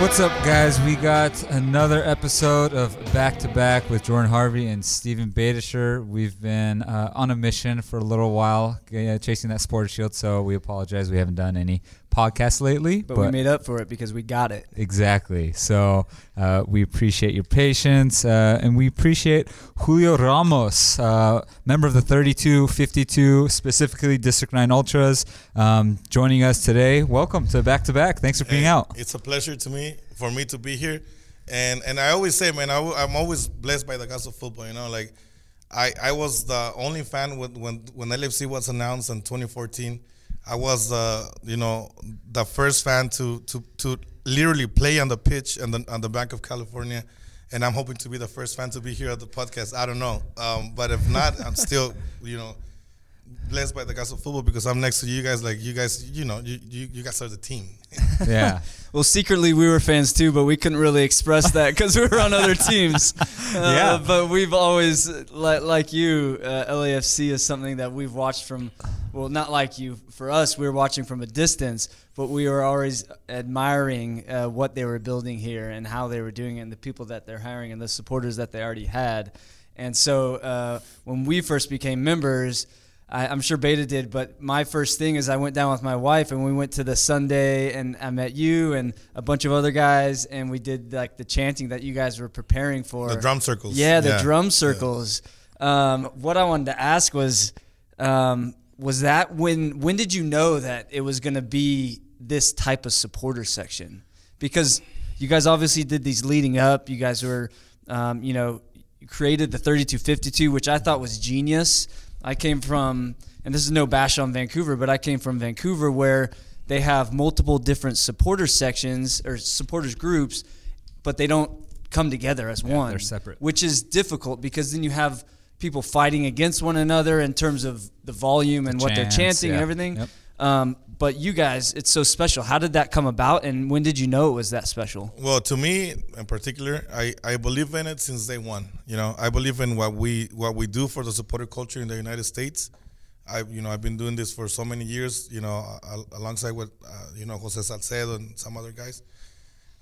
What's up, guys? We got another episode of Back to Back with Jordan Harvey and Steven Beitashour. We've been uh, on a mission for a little while, uh, chasing that sports shield. So we apologize. We haven't done any podcasts lately, but, we made up for it because we got it. Exactly. So uh, we appreciate your patience, uh, and we appreciate Julio Ramos, uh, member of the 3252, specifically District 9 Ultras, um, joining us today. Welcome to Back to Back. Thanks for being Hey, out. It's a pleasure to me for me to be here, and and I always say, man, I, am always blessed by the of football. You know, like I I was the only fan when when when LFC was announced in 2014. I was uh, you know the first fan to to to literally play on the pitch and the on the Banc of California. And I'm hoping to be the first fan to be here at the podcast. I don't know, um, but if not, I'm still, you know, blessed by the gods of football because I'm next to you guys. Like you guys, you know, you you, you guys are the team. Yeah. Well, secretly we were fans too, but we couldn't really express that because we were on other teams. Uh, Yeah. But we've always, like, like you, uh, LAFC is something that we've watched from, well, not like you. For us, we were watching from a distance, but we were always admiring uh, what they were building here and how they were doing it and the people that they're hiring and the supporters that they already had. And so uh, when we first became members, I, I'm sure Beta did, but my first thing is I went down with my wife and we went to the Sunday and I met you and a bunch of other guys and we did like the chanting that you guys were preparing for. The drum circles. Yeah, the Yeah. drum circles. Um, what I wanted to ask was, um, was that when when did you know that it was going to be this type of supporter section? Because you guys obviously did these leading up. You guys were, um, you know, created the 3252, which I thought was genius. I came from, and this is no bash on Vancouver, but I came from Vancouver where they have multiple different supporter sections or supporters groups, but they don't come together as one. they're separate. Which is difficult because then you have people fighting against one another in terms of the volume and what they're chanting and everything. Yep. Um, but you guys, it's so special. How did that come about, and when did you know it was that special? Well, to me in particular, I, I believe in it since day one. You know, I believe in what we what we do for the supporter culture in the United States. I you know I've been doing this for so many years. You know, alongside with uh, you know Jose Salcedo and some other guys.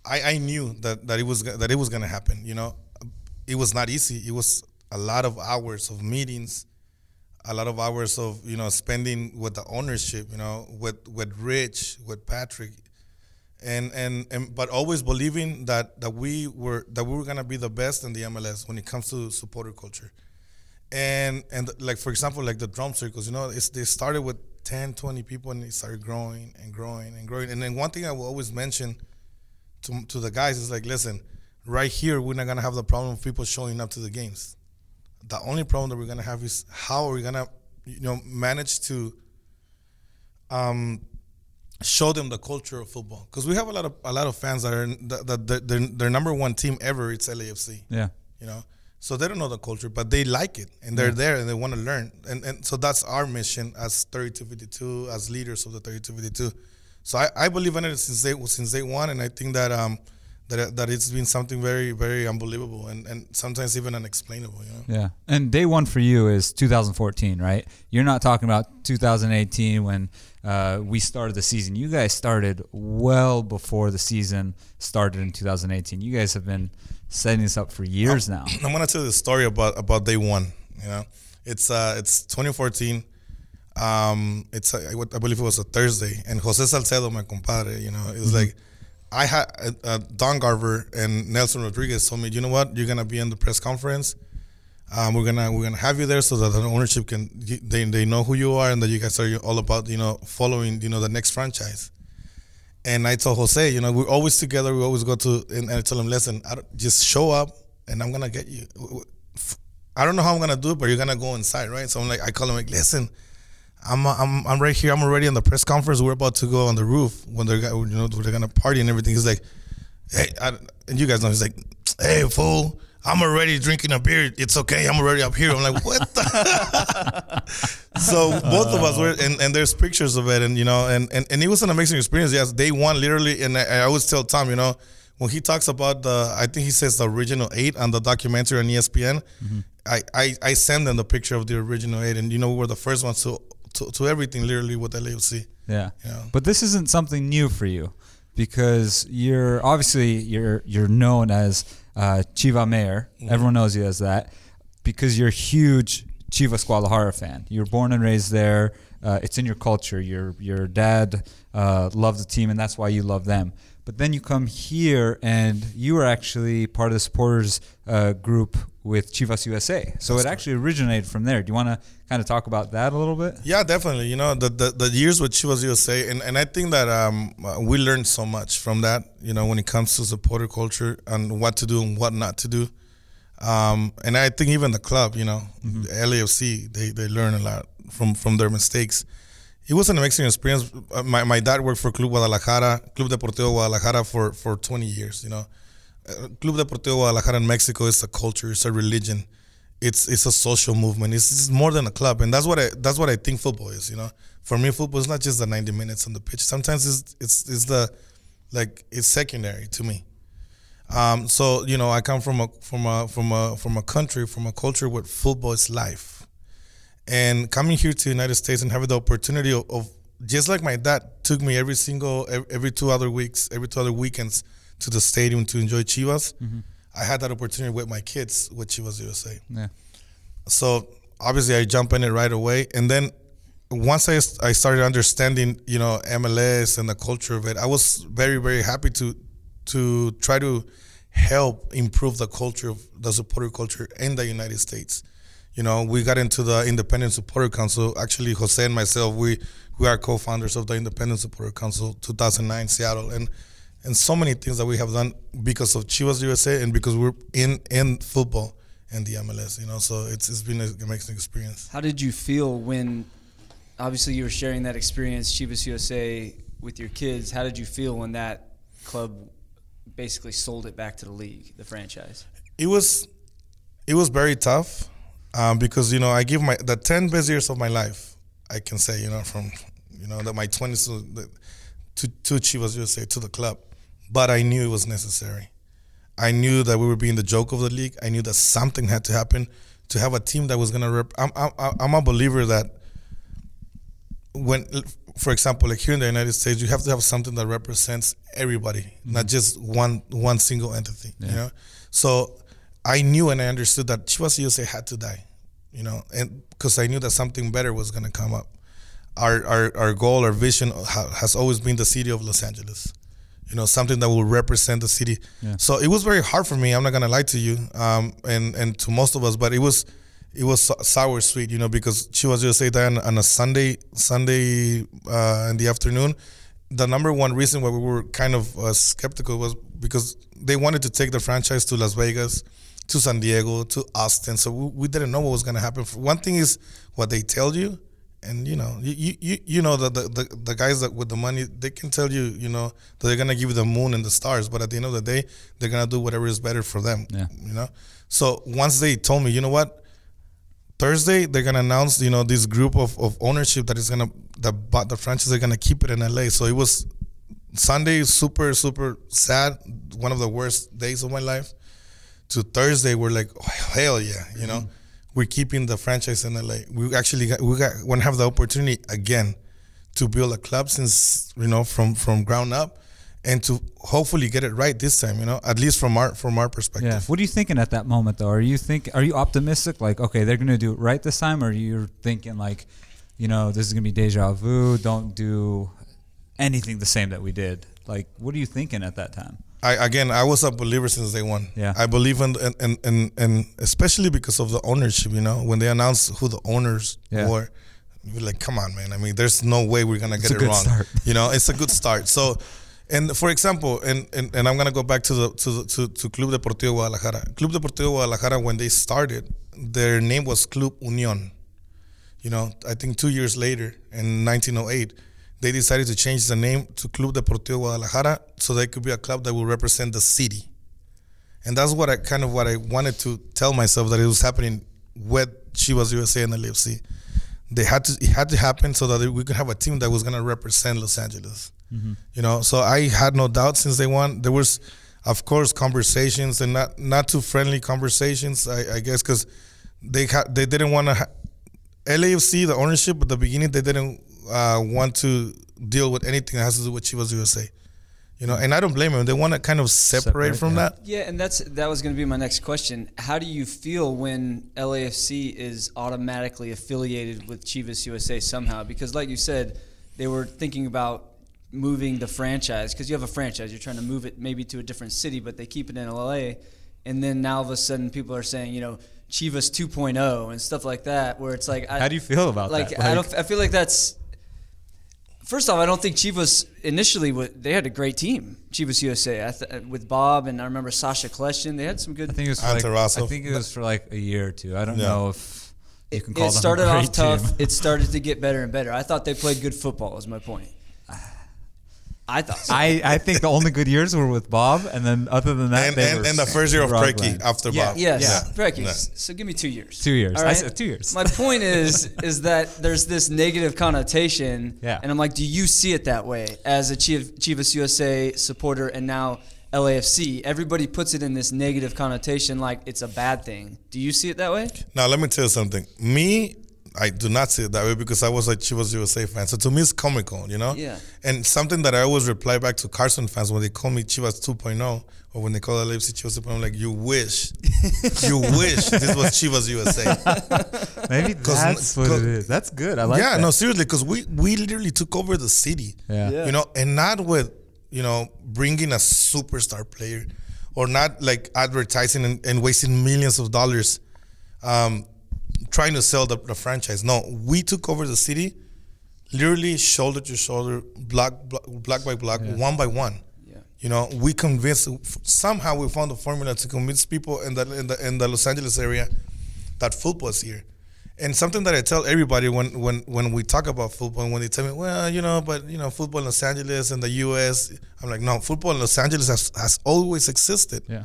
I, I knew that, that it was that it was gonna happen. You know, it was not easy. It was a lot of hours of meetings, a lot of hours of you know spending with the ownership. You know, with with Rich, with Patrick, and and and but always believing that that we were that we were gonna be the best in the MLS when it comes to supporter culture. And and like for example, like the drum circles, you know, it's they started with 10, 20 people and it started growing and growing and growing. And then one thing I will always mention to to the guys is like, listen, right here we're not gonna have the problem of people showing up to the games. The only problem that we're gonna have is how are we gonna, you know, manage to um, show them the culture of football. Because we have a lot of a lot of fans that are that, that that their, their number one team ever it's LAFC Yeah. you know? So they don't know the culture but they like it and they're there and they want to learn. And and so that's our mission as 3252 as leaders of the 3252 so I, I believe in it since day since day one and I think that um that that it's been something very very unbelievable and and sometimes even unexplainable you know Yeah. And day one for you is 2014, right? You're not talking about 2018 when uh, we started the season. You guys started well before the season started in 2018. You guys have been setting this up for years now. I'm gonna tell you the story about about day one. You know, it's uh it's 2014. Um, it's I I believe it was a Thursday, and Jose Salcedo, my compadre, you know, it was like I had uh, uh, Don Garber and Nelson Rodriguez told me, you know what, you're gonna be in the press conference. Um, we're gonna we're gonna have you there so that the ownership can they, they know who you are and that you guys are all about you know following you know the next franchise. And I told Jose, you know, we're always together. We always go to, and I tell him, listen, just show up, and I'm gonna get you. I don't know how I'm gonna do it, but you're gonna go inside, right? So I'm like, I call him like, listen, I'm I'm I'm right here. I'm already in the press conference. We're about to go on the roof when they're you know they're gonna party and everything. He's like, hey, I, and you guys know he's like, hey fool, I'm already drinking a beer. It's okay. I'm already up here. I'm like, what? The? so both of us were, and, and there's pictures of it, and you know, and, and and it was an amazing experience. Yes, day one, literally, and I, I always tell Tom, you know, when he talks about the, I think he says the original eight on the documentary on ESPN. Mm-hmm. I, I I send them the picture of the original eight, and you know, we were the first ones to to, to everything, literally with LAFC. Yeah. Yeah. But this isn't something new for you. because you're obviously you're you're known as uh, Chiva Mayor. Everyone knows you as that because you're a huge Chivas Guadalajara fan. You're born and raised there. Uh, it's in your culture. Your your dad uh, loved the team, and that's why you love them. But then you come here, and you were actually part of the supporters uh, group with Chivas USA. So it actually originated from there. Do you want to kind of talk about that a little bit? Yeah, definitely. You know, the the, the years with Chivas USA, and, and I think that um, uh, we learned so much from that. You know, when it comes to supporter culture and what to do and what not to do. Um, and I think even the club, you know, mm-hmm. LAFC, they they learn a lot from from their mistakes. It was an amazing experience. Uh, my, my dad worked for Club Guadalajara, Club Deportivo Guadalajara for, for 20 years, you know. Uh, Club Deportivo Guadalajara in Mexico is a culture, it's a religion, it's it's a social movement. It's, it's, more than a club, and that's what I that's what I think football is. You know, for me, football is not just the 90 minutes on the pitch. Sometimes it's it's, it's the like it's secondary to me. Um, so you know, I come from a from a from a from a country from a culture where football is life, and coming here to the United States and having the opportunity of, of just like my dad took me every single every two other weeks, every two other weekends to the stadium to enjoy Chivas. Mm-hmm. I had that opportunity with my kids with Chivas USA. Yeah. So obviously I jump in it right away, and then once I, I started understanding you know MLS and the culture of it, I was very very happy to to try to help improve the culture of the supporter culture in the United States. You know, we got into the Independent Supporter Council. Actually, Jose and myself, we we are co-founders of the Independent Supporter Council 2009 Seattle, and and so many things that we have done because of Chivas USA and because we're in in football and the MLS. You know, so it's it's been an amazing experience. How did you feel when, obviously, you were sharing that experience, Chivas USA, with your kids? How did you feel when that club basically sold it back to the league, the franchise? It was, it was very tough, um, because you know I give my the ten best years of my life. I can say you know from you know that my twenties to, to to Chivas USA to the club, but I knew it was necessary. I knew that we were being the joke of the league. I knew that something had to happen to have a team that was gonna. Rep- I'm I'm I'm a believer that when for example, like here in the United States, you have to have something that represents everybody, mm-hmm. not just one one single entity. Yeah. You know, so I knew and I understood that Chivas USA had to die. You know, and because I knew that something better was going to come up. Our, our our goal, our vision has always been the city of Los Angeles. You know, something that will represent the city. Yeah. So it was very hard for me. I'm not gonna lie to you, um, and and to most of us, but it was it was sour sweet, you know, because just say that on, on a Sunday Sunday uh, in the afternoon. The number one reason why we were kind of uh, skeptical was because they wanted to take the franchise to Las Vegas, to San Diego, to Austin. So we, we didn't know what was going to happen. One thing is what they tell you, and you know, you you, you know the, the, the the guys that with the money they can tell you, you know, that they're gonna give you the moon and the stars, but at the end of the day, they're gonna do whatever is better for them. Yeah. You know. So once they told me, you know what, Thursday they're gonna announce you know this group of, of ownership that is gonna that bought the franchise they're gonna keep it in LA. So it was Sunday super super sad, one of the worst days of my life. To Thursday we're like oh, hell yeah, you know, mm-hmm. we're keeping the franchise in LA. We actually got, we got want to have the opportunity again to build a club since you know from from ground up and to hopefully get it right this time you know? At least from our from our perspective. Yeah. What are you thinking at that moment though? Are you think are you optimistic? Like okay they're gonna do it right this time or you're you thinking like you know this is gonna be deja vu don't do anything the same that we did? Like what are you thinking at that time I, again, I was a believer since day one. Yeah. I believe in, and and and especially because of the ownership. You know, when they announced who the owners yeah. were, we're like, come on, man. I mean, there's no way we're gonna get it's it wrong. Start. You know, it's a good start. So and for example, and, and, and I'm gonna go back to the to the, to, to Club Deportivo Guadalajara. Club Deportivo Guadalajara, when they started, their name was Club Unión. You know, I think two years later, in 1908, they decided to change the name to Club Deportivo Guadalajara so they could be a club that will represent the city. And that's what I kind of what I wanted to tell myself that it was happening with Chivas USA and the LAFC. They had to it had to happen so that we could have a team that was gonna represent Los Angeles. Mm-hmm. You know, so I had no doubt since they won. There was, of course, conversations and not not too friendly conversations. I, I guess because they had they didn't want to. Ha- LAFC, the ownership at the beginning, they didn't uh, want to deal with anything that has to do with Chivas USA. You know, and I don't blame them. They want to kind of separate, Separate, from yeah. that. Yeah, and that's that was going to be my next question. How do you feel when LAFC is automatically affiliated with Chivas USA somehow? Because, like you said, they were thinking about moving the franchise because you have a franchise. You're trying to move it maybe to a different city, but they keep it in LA. And then now all of a sudden, people are saying, you know, Chivas 2.0 and stuff like that, where it's like, I, How do you feel about like, that? I don't. I feel like that's. First off, I don't think Chivas initially they had a great team. Chivas USA I th- with Bob and I remember Sacha Kljestan. They had some good. I think it was for like, I think it was for like a year or two. I don't Yeah. know if you can call it them started a great off tough. team. It started to get better and better. I thought they played good football. Is my point. I thought. So. I, I think the only good years were with Bob, and then other than that, And, they and, were and the first year of struggling. Preki after Yeah, Bob. Yes, Yeah. Preki. Yeah. So give me two years. Two years. All I said two years. My point is, is that there's this negative connotation. Yeah. And I'm like, do you see it that way as a Chiv- Chivas USA supporter and now LAFC? Everybody puts it in this negative connotation, like it's a bad thing. Do you see it that way? Now let me tell you something. Me, I do not see it that way because I was a Chivas USA fan. So to me, it's comical, you know. Yeah. And something that I always reply back to Carson fans when they call me Chivas 2.0 or when they call LAFC Chivas 2.0, I'm like, you wish, you wish this was Chivas USA. Maybe that's what it cause- That's good. I like yeah, that. no, seriously, because we we literally took over the city. Yeah. Yeah. You know, and not with you know bringing a superstar player, or not like advertising and, and wasting millions of dollars, um, trying to sell the, the franchise. No, we took over the city, literally shoulder to shoulder, block block, block by block, one by one. Yeah. You know, we convinced somehow we found a formula to convince people in the in the in the Los Angeles area that football is here. And something that I tell everybody when when when we talk about football, when they tell me, well, you know, but you know, football in Los Angeles and the U.S., I'm like, no, football in Los Angeles has, has always existed. Yeah.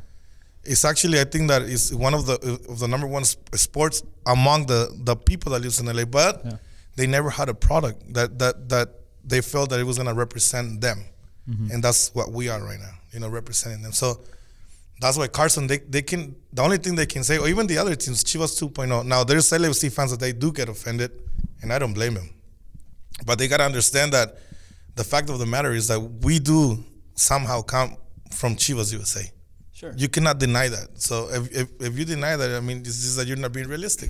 It's actually, I think that is one of the uh, of the number one sports among the the people that lives in LA. But Yeah. they never had a product that that that they felt that it was gonna represent them, mm-hmm. and that's what we are right now. You know, representing them. So that's why Carson they, they can the only thing they can say, or even the other teams, Chivas 2.0. Now there's LFC fans that they do get offended, and I don't blame them. But they gotta understand that the fact of the matter is that we do somehow come from Chivas USA. Sure. You cannot deny that. So if, if, if you deny that, I mean, this is that you're not being realistic.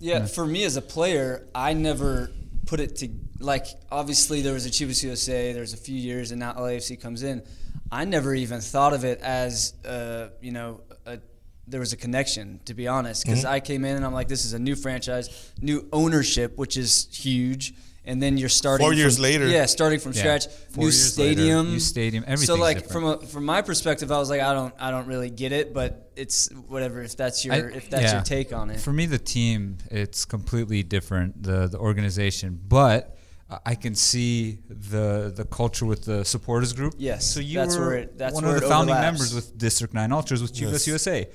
Yeah, for me as a player, I never put it to like. Obviously, there was a Chivas USA. There was a few years, and now LAFC comes in. I never even thought of it as, uh, you know, a, there was a connection. To be honest, because I came in and I'm like, this is a new franchise, new ownership, which is huge. And then you're starting Four years from- later. Yeah, starting from Yeah. scratch. Four new years later, stadium. new stadium, everything. So like different. from a, from my perspective, I was like, I don't I don't really get it, but it's whatever. If that's your I- if that's yeah. your take on it. For me, the team it's completely different. The the organization, but I- I can see the the culture with the supporters group. Yes, So you that's were where it- that's one where of the it founding overlaps. members with District Nine Ultras with Chivas Yes. USA,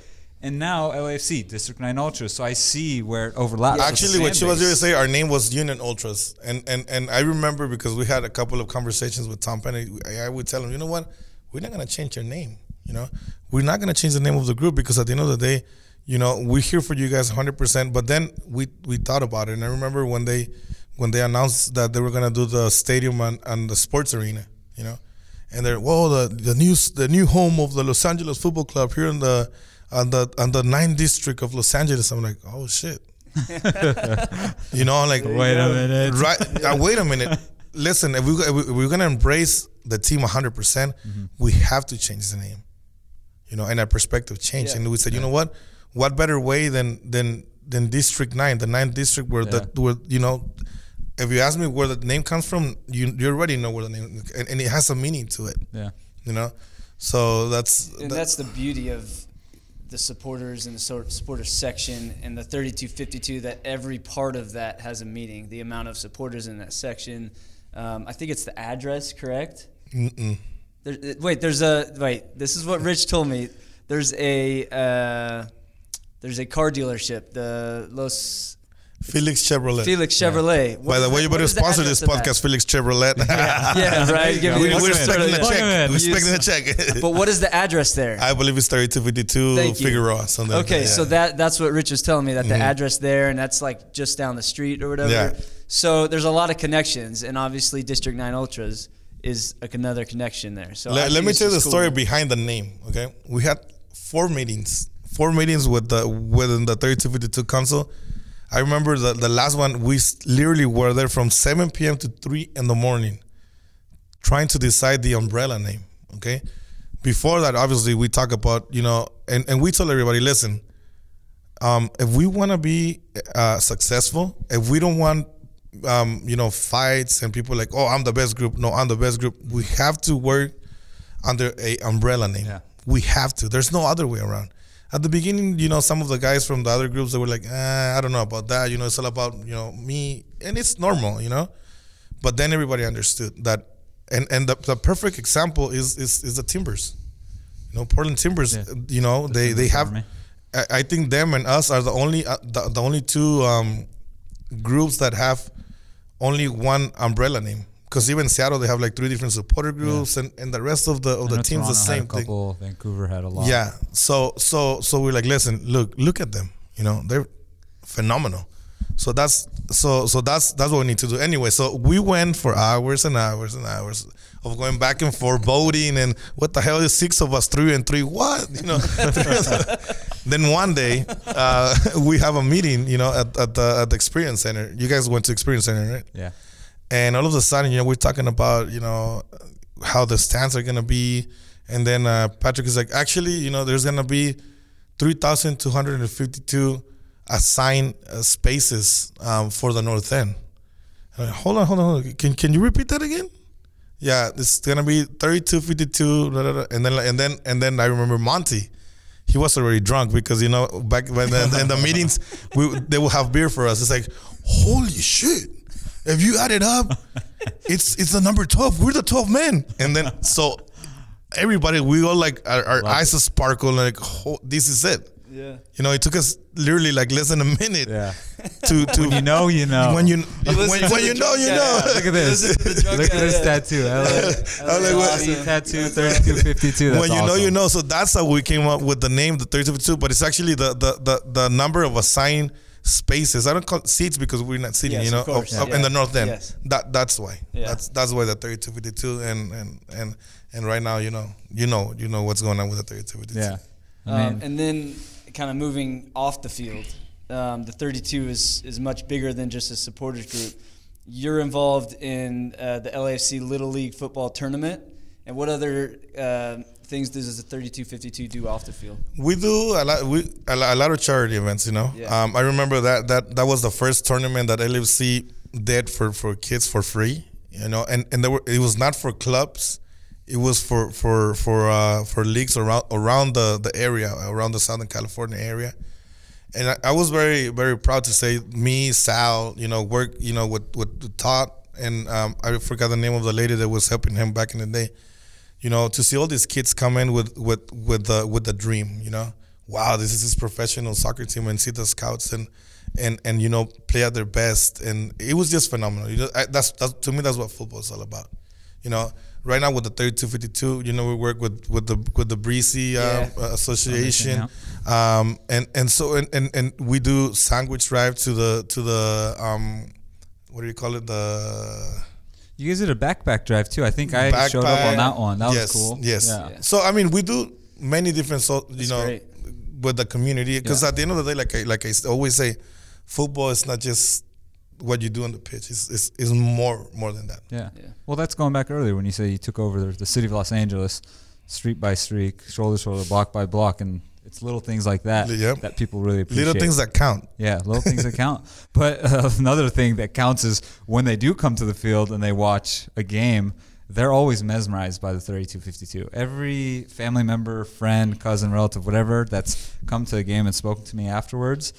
and now LAFC District Nine Ultras. So I see where it overlaps. the Actually, with fan Chivas base. USA, our name was Union Ultras, and and and I remember because we had a couple of conversations with Tom Penny. I, I would tell him, you know what, we're not gonna change your name. You know, we're not gonna change the name of the group because at the end of the day, you know, we're here for you guys 100. percent But then we we thought about it, and I remember when they when they announced that they were gonna do the stadium and, and the sports arena. You know, and they're whoa the the new the new home of the Los Angeles Football Club here in the on the on the ninth district of Los Angeles. I'm like, oh shit. you know, like Wait a minute. right? Uh, wait a minute. Listen, if, we, if we- if we're gonna embrace the team 100, percent we have to change the name. You know, and our perspective changed, Yeah. and we said, you know what? What better way than than than District Nine, the ninth district, where the where you know. If you ask me where the name comes from, you you already know where the name, and, and it has a meaning to it. Yeah. You know, so that's and that- that's the beauty of the supporters and the supporters section and the 3252 that every part of that has a meaning the amount of supporters in that section. Um, i think it's the address correct? Mm-mm. there, wait there's a wait this is what rich told me. There's a uh, there's a car dealership the los Felix Chevrolet. felix chevrolet What By the way, you what better is sponsor this address of that? podcast, Felix Chevrolet. yeah right Give we, we're him in. expecting a check. We're expecting a check. but what is the address there I believe it's 3252 Thank. Figueroa. Something like Okay, that, so that that's what Rich was telling me that the mm-hmm. address there, and that's like just down the street or whatever. Yeah. So there's a lot of connections, and obviously District Nine Ultras is like another connection there. So let, let me tell you the cool. story behind the name. Okay, we had four meetings, four meetings with the within the 3252 council. I remember the the last one. We literally were there from 7 p.m. to 3 in the morning, trying to decide the umbrella name. Okay, before that, obviously, we talk about you know, and and we told everybody, listen, um, if we want to be uh, successful, if we don't want, um, you know, fights and people like, oh, I'm the best group. No, I'm the best group. We have to work under a umbrella name. Yeah. We have to. There's no other way around. At the beginning, you know, some of the guys from the other groups they were like, eh, I don't know about that. You know, it's all about you know me, and it's normal, you know. But then everybody understood that, and and the, the perfect example is is is the Timbers. You know, Portland Timbers. Yeah. You know, they they Timbers have. I, I think them and us are the only uh, the, the only two um, groups that have only one umbrella name. Because even Seattle, they have like three different supporter groups, and, and the rest of the of the teams Toronto the same a thing. Vancouver had a lot. Yeah. So so so we're like, listen, look, look at them. You know, they're phenomenal. So that's so so that's that's what we need to do. Anyway, so we went for hours and hours and hours of going back and forth, voting, and what the hell is six of us, three and three? What you know? then one day uh, we have a meeting, you know, at, at the at the experience center. You guys went to experience center, right? Yeah. And all of a sudden, you know, we're talking about, you know, how the stands are gonna be, and then uh, Patrick is like, actually, you know, there's gonna be three thousand two hundred and fifty-two assigned uh, spaces um, for the north end. Like, hold on, hold on, hold on. Can can you repeat that again? Yeah, it's gonna be thirty-two fifty-two, and then and then and then I remember Monty. He was already drunk because you know back when the, in the meetings we, they will have beer for us. It's like, holy shit! If you add it up, it's it's the number twelve. We're the twelve men, and then so everybody we all like our, our eyes sparkle like oh, this is it. Yeah. You know, it took us literally like less than a minute Yeah. to to You know, you know. when you listen when, when you know you guy. know. Yeah, Look at this. Listen to the drunk Look at this yeah. tattoo. LA. I was like, what- tattoo 3252. When you know, you know. So that's how we came up with the name, the 32, but it's actually the the the, the number of assigned spaces. I don't call it seats because we're not sitting, Yes, you know, of course. up- up Yeah. in the north end. Yes. That that's why. Yeah. That's that's why the 3252 and and and and right now, you know, you know, you know what's going on with the 3252. Yeah. I Um, and then, kind of moving off the field, um, the 32 is is much bigger than just a supporters group. You're involved in uh, the LAFC Little League football tournament, and what other uh, things does the 3252 do off the field? We do a lot. We a lot, a lot of charity events. You know, Yeah. um, I remember that that that was the first tournament that LFC did for for kids for free. You know, and and there were, it was not for clubs. It was for for for uh, for leagues around around the the area around the Southern California area. And I, I was very very proud to say me Sal you know work you know with with Todd and um, I forgot the name of the lady that was helping him back in the day you know, to see all these kids come in with with with the with the dream, you know, wow, this is his professional soccer team, and see the scouts and and and you know play at their best, and it was just phenomenal. You know, I, that's, that's to me that's what football is all about. You know, right now with the 3252, you know, we work with with the with the Breezy um, Yeah. Association, um, and and so and, and and we do sandwich drive to the to the um, what do you call it the you guys did a backpack drive too. I think I showed up on that one. That yes, was cool. Yes. Yeah. Yeah. So I mean, we do many different so you That's know great. with the community because Yeah. at the end of the day, like I, like I s- always say, football is not just what you do on the pitch. It's, it's, it's more more than that. Yeah. Yeah. Well, that's going back earlier when you say you took over the, the city of Los Angeles, street by street, shoulder to shoulder, block by block, and it's little things like that Yep. that people really appreciate. Little things that count. Yeah, little things that count. But uh, another thing that counts is when they do come to the field and they watch a game, they're always mesmerized by the 3252. Every family member, friend, cousin, relative, whatever that's come to the game and spoken to me afterwards,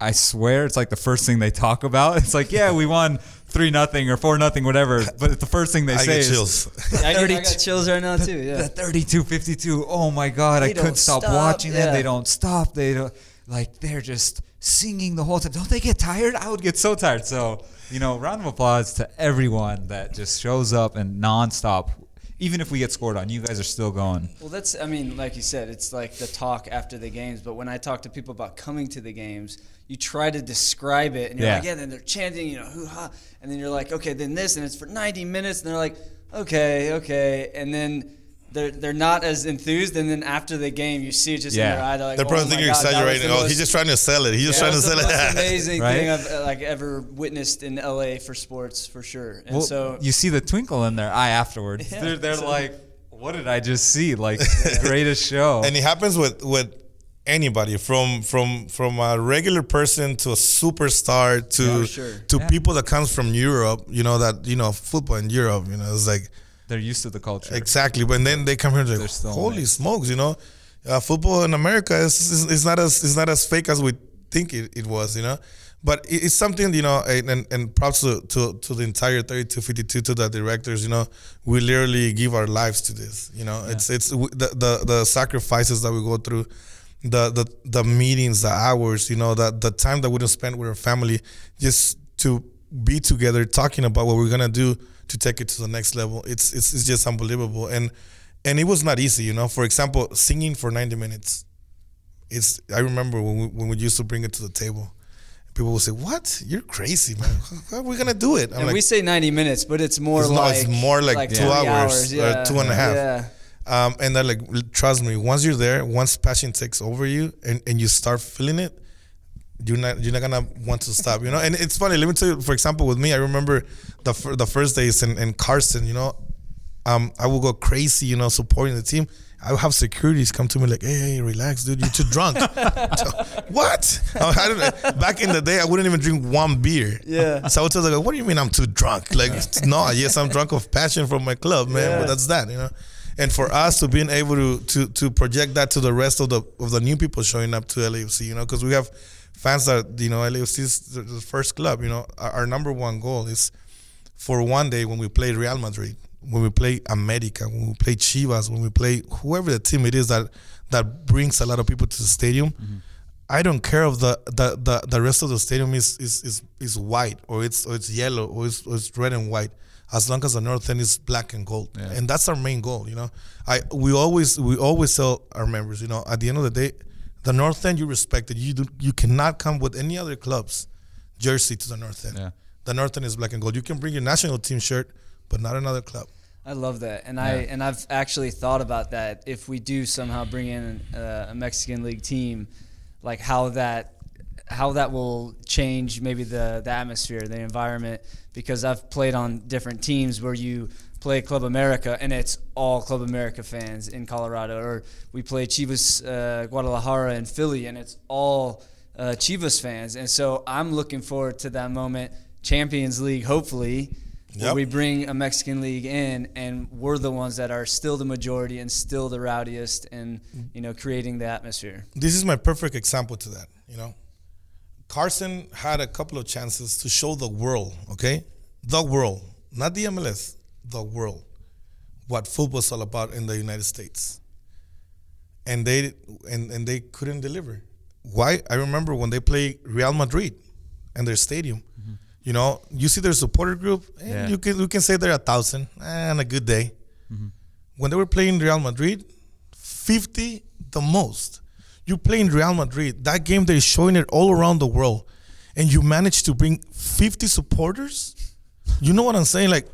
I swear it's like the first thing they talk about. It's like, yeah, we won three nothing or four nothing, whatever. But the first thing they I say get is chills. I, get, I got chills right now too. Yeah. the 32 52 oh my god i couldn't don't stop, stop, watching them yeah. they don't stop they don't like they're just singing the whole time don't they get tired i would get so tired so you know round of applause to everyone that just shows up and nonstop even if we get scored on you guys are still going Well, that's, I mean, like you said, it's like the talk after the games. But when I talk to people about coming to the games, you try to describe it, and you're Yeah. like, yeah, then they're chanting, you know, hoo ha. And then you're like, okay, then this, and it's for 90 minutes. And they're like, okay, okay, and then they're they're not as enthused, and then after the game, you see it just Yeah. in their eye. They're like, They're oh probably my thinking you're God, that was exaggerating. the Oh, he's just trying to sell it. He's just yeah, trying to sell it. amazing Right? thing I've uh, like ever witnessed in LA for sports, for sure. And Well, so you see the twinkle in their eye afterwards. Yeah, they're they're so- like, "What did I just see? Like greatest show." and it happens with with anybody from from from a regular person to a superstar to Yeah, sure. to Yeah. people that comes from Europe. You know that you know football in Europe. You know it's like they're used to the culture. exactly. But then they come here and they're They're like, holy mixed. smokes! You know, uh, football in America is, is is not as is not as fake as we think it, it was. You know. But it- it's something, you know, and, and, and props to, to, to the entire 3252, to the directors, you know, we literally give our lives to this, you know, it's, it's the, the, the sacrifices that we go through, the, the, the meetings, the hours, you know, the, the time that we don't spend with our family just to be together, talking about what we're going to do to take it to the next level. It's, it's, it's just unbelievable. And, and it was not easy, you know, for example, singing for 90 minutes. It's, I remember when we, when we used to bring it to the table people will say, "What? You're crazy, man! How are we gonna do it?" I'm and like, we say 90 minutes, but it's more It's not- like it's more like two three hours, or uh, two and a half. Yeah. Um, and they're like, "Trust me, once you're there, once passion takes over you, and, and you start feeling it, you're not you're not gonna want to stop." You know. And it's funny. Let me tell you, for example, with me, I remember the fir- the first days in, in Carson. You know, um, I will go crazy. You know, supporting the team. I would have securities come to me like, "Hey, hey, relax, dude. You're too drunk." what? I know. Back in the day, I wouldn't even drink one beer. Yeah. So I would tell them, "What do you mean I'm too drunk?" Like, no, yes, I'm drunk of passion from my club, man. Yeah. But that's that, you know. And for us to being able to to to project that to the rest of the of the new people showing up to LAFC, you know, because we have fans that you know LAFC is the first club. You know, our, our number one goal is for one day when we play Real Madrid, when we play America, when we play Chivas, when we play whoever the team it is that that brings a lot of people to the stadium. Mm-hmm. I don't care if the, the, the, the rest of the stadium is, is, is, is white or it's or it's yellow or it's, or it's red and white, as long as the north end is black and gold, Yeah. and that's our main goal. You know, I we always we always tell our members, you know, at the end of the day, the north end you respect it. You do, you cannot come with any other clubs jersey to the north end. Yeah. The north end is black and gold. You can bring your national team shirt, but not another club. I love that, and I and I've actually thought about that. If we do somehow bring in uh, a Mexican league team, like how that how that will change maybe the the atmosphere, the environment. Because I've played on different teams where you play Club America and it's all Club America fans in Colorado, or we play Chivas uh, Guadalajara in Philly and it's all uh, Chivas fans. And so I'm looking forward to that moment, Champions League, hopefully Yep. we bring a Mexican league in, and we're the ones that are still the majority and still the rowdiest, and you know, creating the atmosphere. this is my perfect example to that. You know, Carson had a couple of chances to show the world, okay, the world, not the MLS, the world, what football's all about in the United States, and they and and they couldn't deliver. Why? I remember when they play Real Madrid and their stadium. Mm-hmm. You know, you see their supporter group, and Yeah. you can you can say they're a thousand eh, and a good day. Mm-hmm. When they were playing Real Madrid, 50 the most. You play in Real Madrid, that game they're showing it all around the world, and you manage to bring 50 supporters. You know what I'm saying? Like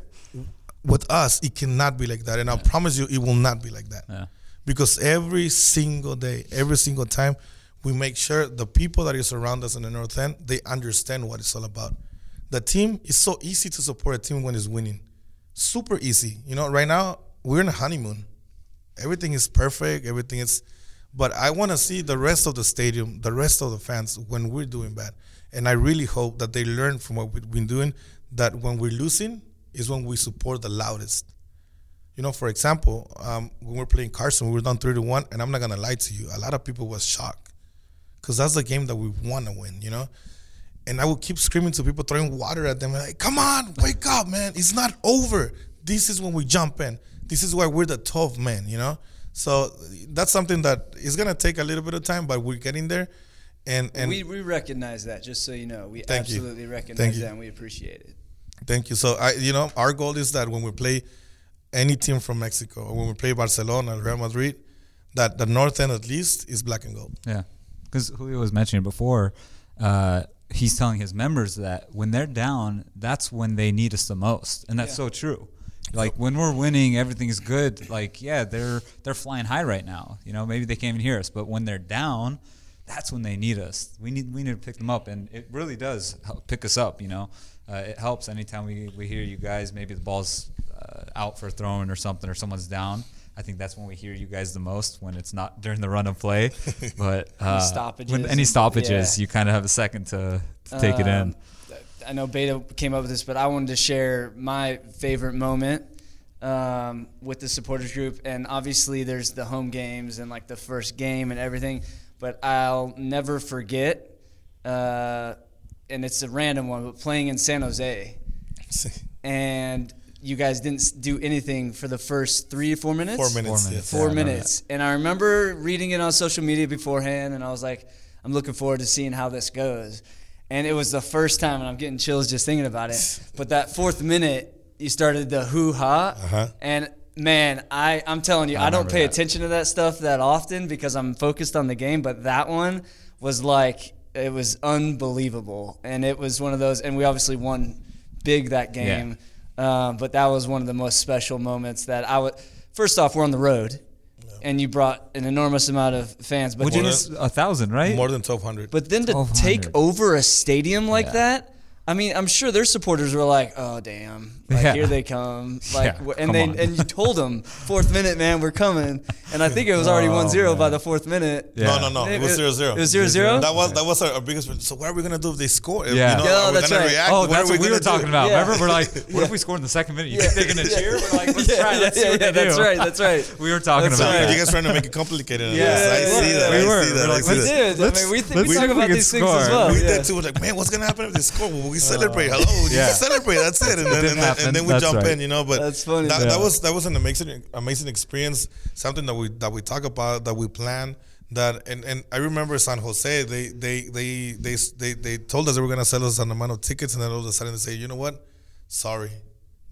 with us, it cannot be like that, and I promise you, it will not be like that. Yeah. Because every single day, every single time, we make sure the people that is around us in the North End they understand what it's all about. The team is so easy to support a team when it's winning, super easy. You know, right now we're in a honeymoon. Everything is perfect. Everything is but i want to see the rest of the stadium the rest of the fans when we're doing bad. And i really hope that they learn from what we've been doing that when we're losing is when we support the loudest. You know for example um, when we're playing carson we were down 3 to 1 and i'm not gonna lie to you a lot of people was shocked because that's the game that we want to win you know and I would keep screaming to people, throwing water at them, like, "Come on, wake up, man! It's not over. This is when we jump in. This is why we're the tough men, you know." So that's something that is gonna take a little bit of time, but we're getting there. And and we, we recognize that, just so you know. We Thank you. absolutely recognize Thank you. that, and we appreciate it. thank you. So I, you know, our goal is that when we play any team from Mexico, or when we play Barcelona, or Real Madrid, that the north end at least is black and gold. Yeah, because Julio was mentioning before, uh, he's telling his members that when they're down, that's when they need us the most, and that's Yeah. so true. Like when we're winning, everything's good. Like yeah, they're they're flying high right now. You know, maybe they can't even hear us, but when they're down, that's when they need us. We need we need to pick them up, and it really does help pick us up. You know, uh, it helps anytime we, we hear you guys. Maybe the ball's uh, out for throwing or something, or someone's down. I think that's when we hear you guys the most when it's not during the run of play, but uh, stoppages when any stoppages, yeah. you kind of have a second to, to take it in. Um, I know Beta came up with this, but I wanted to share my favorite moment um, with the supporters group. And obviously, there's the home games and like the first game and everything. But I'll never forget, uh, and it's a random one, but playing in San Jose. And you guys didn't do anything for the first three or four minutes? Four minutes. minutes, yes. Four remember minutes. And I remember reading it on social media beforehand, and I was like, I'm looking forward to seeing how this goes. And it was the first time, and I'm getting chills just thinking about it. But that fourth minute, you started the hoo ha. Uh-huh. And man, I, I'm telling you, I I, don't pay that. attention to that stuff that often because I'm focused on the game. But that one was like, it was unbelievable. And it was one of those, and we obviously won big that game. Um, but that was one of the most special moments that I would. First off, we're on the road, and you brought an enormous amount of fans. But Would you then, a thousand, right? More than 1,200. but then to take over a stadium like Yeah. that. I mean, I'm sure their supporters were like, "Oh, damn! Like Yeah. here they come!" Like, Yeah, and come they on. and you told them fourth minute, man, we're coming. And I think it was already Oh, 1-0 by the fourth minute. Yeah. No, no, no. It was It- 0 0. it was 0-0? That was that was our, our biggest. So what are we gonna do if they score? Yeah. You know, Yeah, are we that's gonna right. react? Oh, What that's are what we gonna were do? talking about. Yeah. Remember, we're like, what Yeah. if we score in the second minute? You think they're gonna cheer? We're like, let's Yeah, try. yeah, Let's see what they do. that's right, that's right. We were talking about right. that. You guys trying to make it complicated. on Yeah. I see that. we were. We're I like, see We that. did. I Let's- mean, we, th- let's talk about these things as well. We did too. We're like, man, what's gonna happen if they score? Well, we celebrate. Uh, Hello, you Yeah. just celebrate. That's it. And then, didn't and then, and then we That's jump right. in, you know. But That's funny. That, Yeah. that was that was an amazing amazing experience. Something that we that we talk about, that we plan. That and, and I remember San Jose. They they they they they, they told us they were gonna sell us an amount of tickets, and then all of a sudden they say, you know what? Sorry,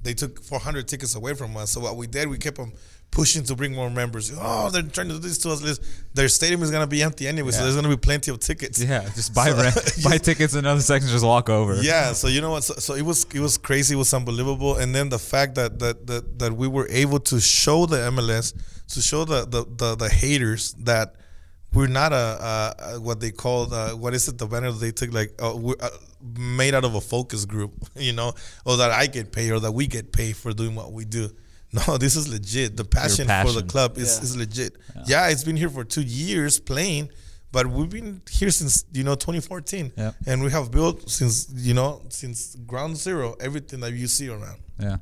they took 400 tickets away from us. So what we did, we kept them pushing to bring more members. Oh, they're trying to do this to us. This- Their stadium is gonna be empty anyway, so there's gonna be plenty of tickets. Yeah, just buy So- rent, buy tickets in other sections, just walk over. yeah so you know what so, so it was it was crazy it was unbelievable and then the fact that that that, that we were able to show the mls to show the the, the, the haters that we're not a, a, a what they call uh, what is it the banner they took like uh, we're uh, made out of a focus group you know or that i get paid or that we get paid for doing what we do no this is legit the passion, for the club is, Yeah. is legit yeah. it's been here for two years playing but we've been here since you know 2014 Yeah. and we have built since you know since ground zero everything that you see around Yeah.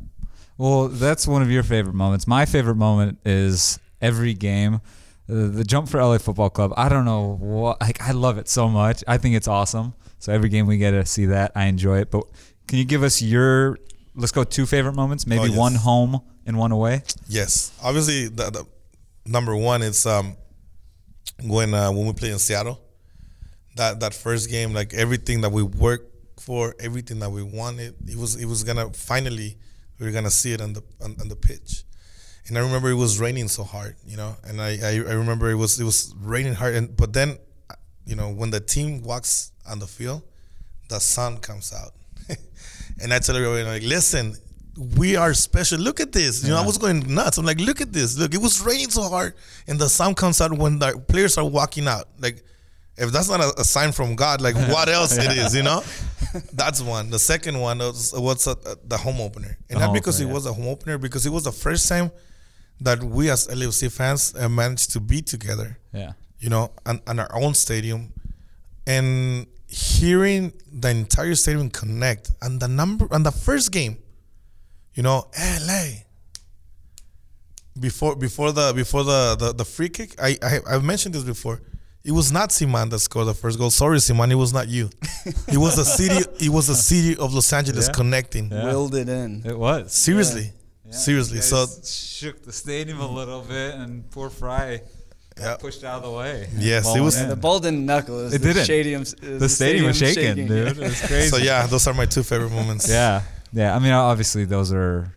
Well, that's one of your favorite moments. My favorite moment is every game. The jump for LA Football Club. I don't know what. Like, I love it so much. I think it's awesome. So every game we get to see that. I enjoy it. But can you give us your? Let's go two favorite moments. Maybe Oh, yes. one home and one away. yes obviously the, the number one is um when uh, when we play in seattle that that first game like everything that we worked for everything that we wanted it was it was gonna finally we are gonna see it on the on, on the pitch and I remember it was raining so hard, you know, and I, I, I remember it was it was raining hard, and but then, you know, when the team walks on the field, the sun comes out, and I tell everybody like, listen, we are special. Look at this. You know, I was going nuts. I'm like, look at this. Look, it was raining so hard, and the sun comes out when the players are walking out. Like, if that's not a, a sign from God, like what else it is, you know? That's one. The second one was what's uh, the home opener, and The not because opener, it yeah. was a home opener, because it was the first time that we as LFC fans uh, managed to be together, Yeah. you know, on, on our own stadium, and hearing the entire stadium connect and the number on the first game, you know, LA. Before before the before the the, the free kick, I, I I've mentioned this before. It was not Ciman that scored the first goal. Sorry, Ciman, it was not you. It was the city. It was the city of Los Angeles Yeah. connecting. Yeah. Willed it in. It was. Seriously, seriously. You So shook the stadium a little bit, and poor Frei got Yeah. pushed out of the way. Yes, Ball it was- in. The ball didn't knuckle. It, It didn't. Stadium, the stadium was shaking, dude. It was crazy. so yeah, those are my two favorite moments. Yeah, yeah. I mean, obviously, those are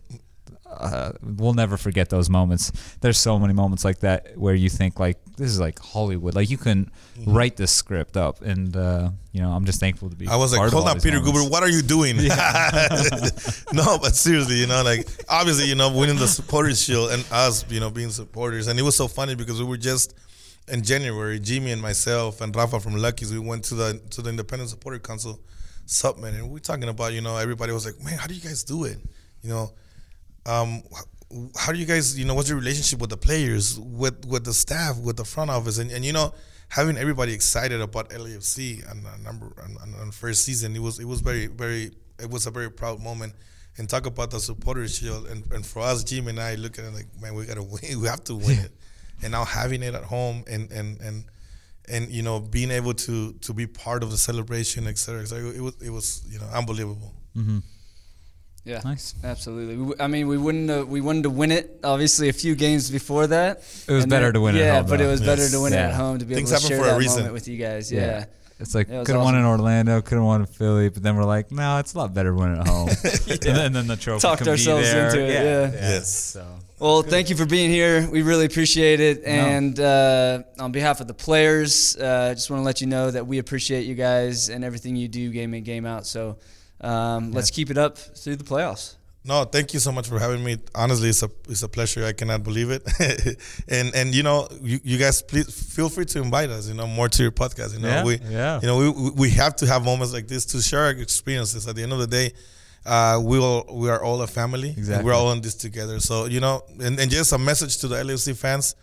uh, we'll never forget those moments. There's so many moments like that where you think like this is like Hollywood. Like you can Mm-hmm. write this script up, and uh, you know I'm just thankful to be. I was like, hold on, Peter moments. Goober, what are you doing? no, but seriously, you know, like obviously, you know, winning the supporters shield and us, you know, being supporters, and it was so funny because we were just in January, Jimmy and myself and Rafa from Lucky's, we went to the to the Independent Supporter Council Summit, and we were talking about, you know, everybody was like, man, how do you guys do it? You know, um, how do you guys, you know, what's your relationship with the players, with with the staff, with the front office, and, and you know, having everybody excited about LAFC and number on, on, first season, it was it was very very it was a very proud moment. And talk about the supporters shield, and, and for us, Jim and I look at it like, man, we gotta win, we have to win it. And now having it at home, and and and and you know, being able to to be part of the celebration, et cetera, et cetera, it was it was you know unbelievable. Mm-hmm. Yeah, Nice. absolutely. We w- I mean, we wouldn't have, we wanted to win it. Obviously, a few games before that. It was better then- to win at Yeah, home, but it though. was better to win it Yeah. at home to be Things able to share for a that reason. moment with you guys. Yeah. It's like Yeah, it could have won in. Orlando, could have won in Philly, but then we're like, no, it's a lot better winning at home. and, then, and then the trophy Talked can be ourselves there. into it, yeah. Yes. So Well, thank you for being here. We really appreciate it. No. And uh, on behalf of the players, uh, I just want to let you know that we appreciate you guys and everything you do game in, game out. So um, let's keep it up through the playoffs. No, thank you so much for having me. Honestly, it's a it's a pleasure. I cannot believe it. and and you know, you, you guys please feel free to invite us. You know, more to your podcast. You know, Yeah, we yeah. you know we we- we have to have moments like this to share our experiences. At the end of the day, uh, we all we are all a family. Exactly. we're all in this together. So you know, and, and just a message to the LAFC fans,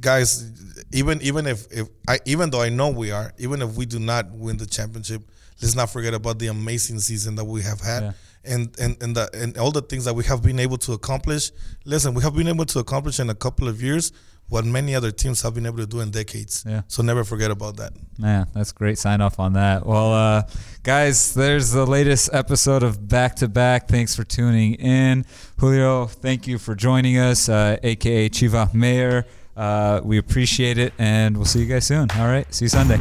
guys. Even even if if I even though I know we are, even if we do not win the championship, let's not forget about the amazing season that we have had. Yeah. And, and and the and all the things that we have been able to accomplish. Listen, we have been able to accomplish in a couple of years what many other teams have been able to do in decades. Yeah. So never forget about that. Man, that's great sign off on that. Well, uh, guys, there's the latest episode of Back to Back. Thanks for tuning in. Julio, thank you for joining us, uh, aka Chiva Mayor. Uh, we appreciate it, and we'll see you guys soon. All right, see you Sunday.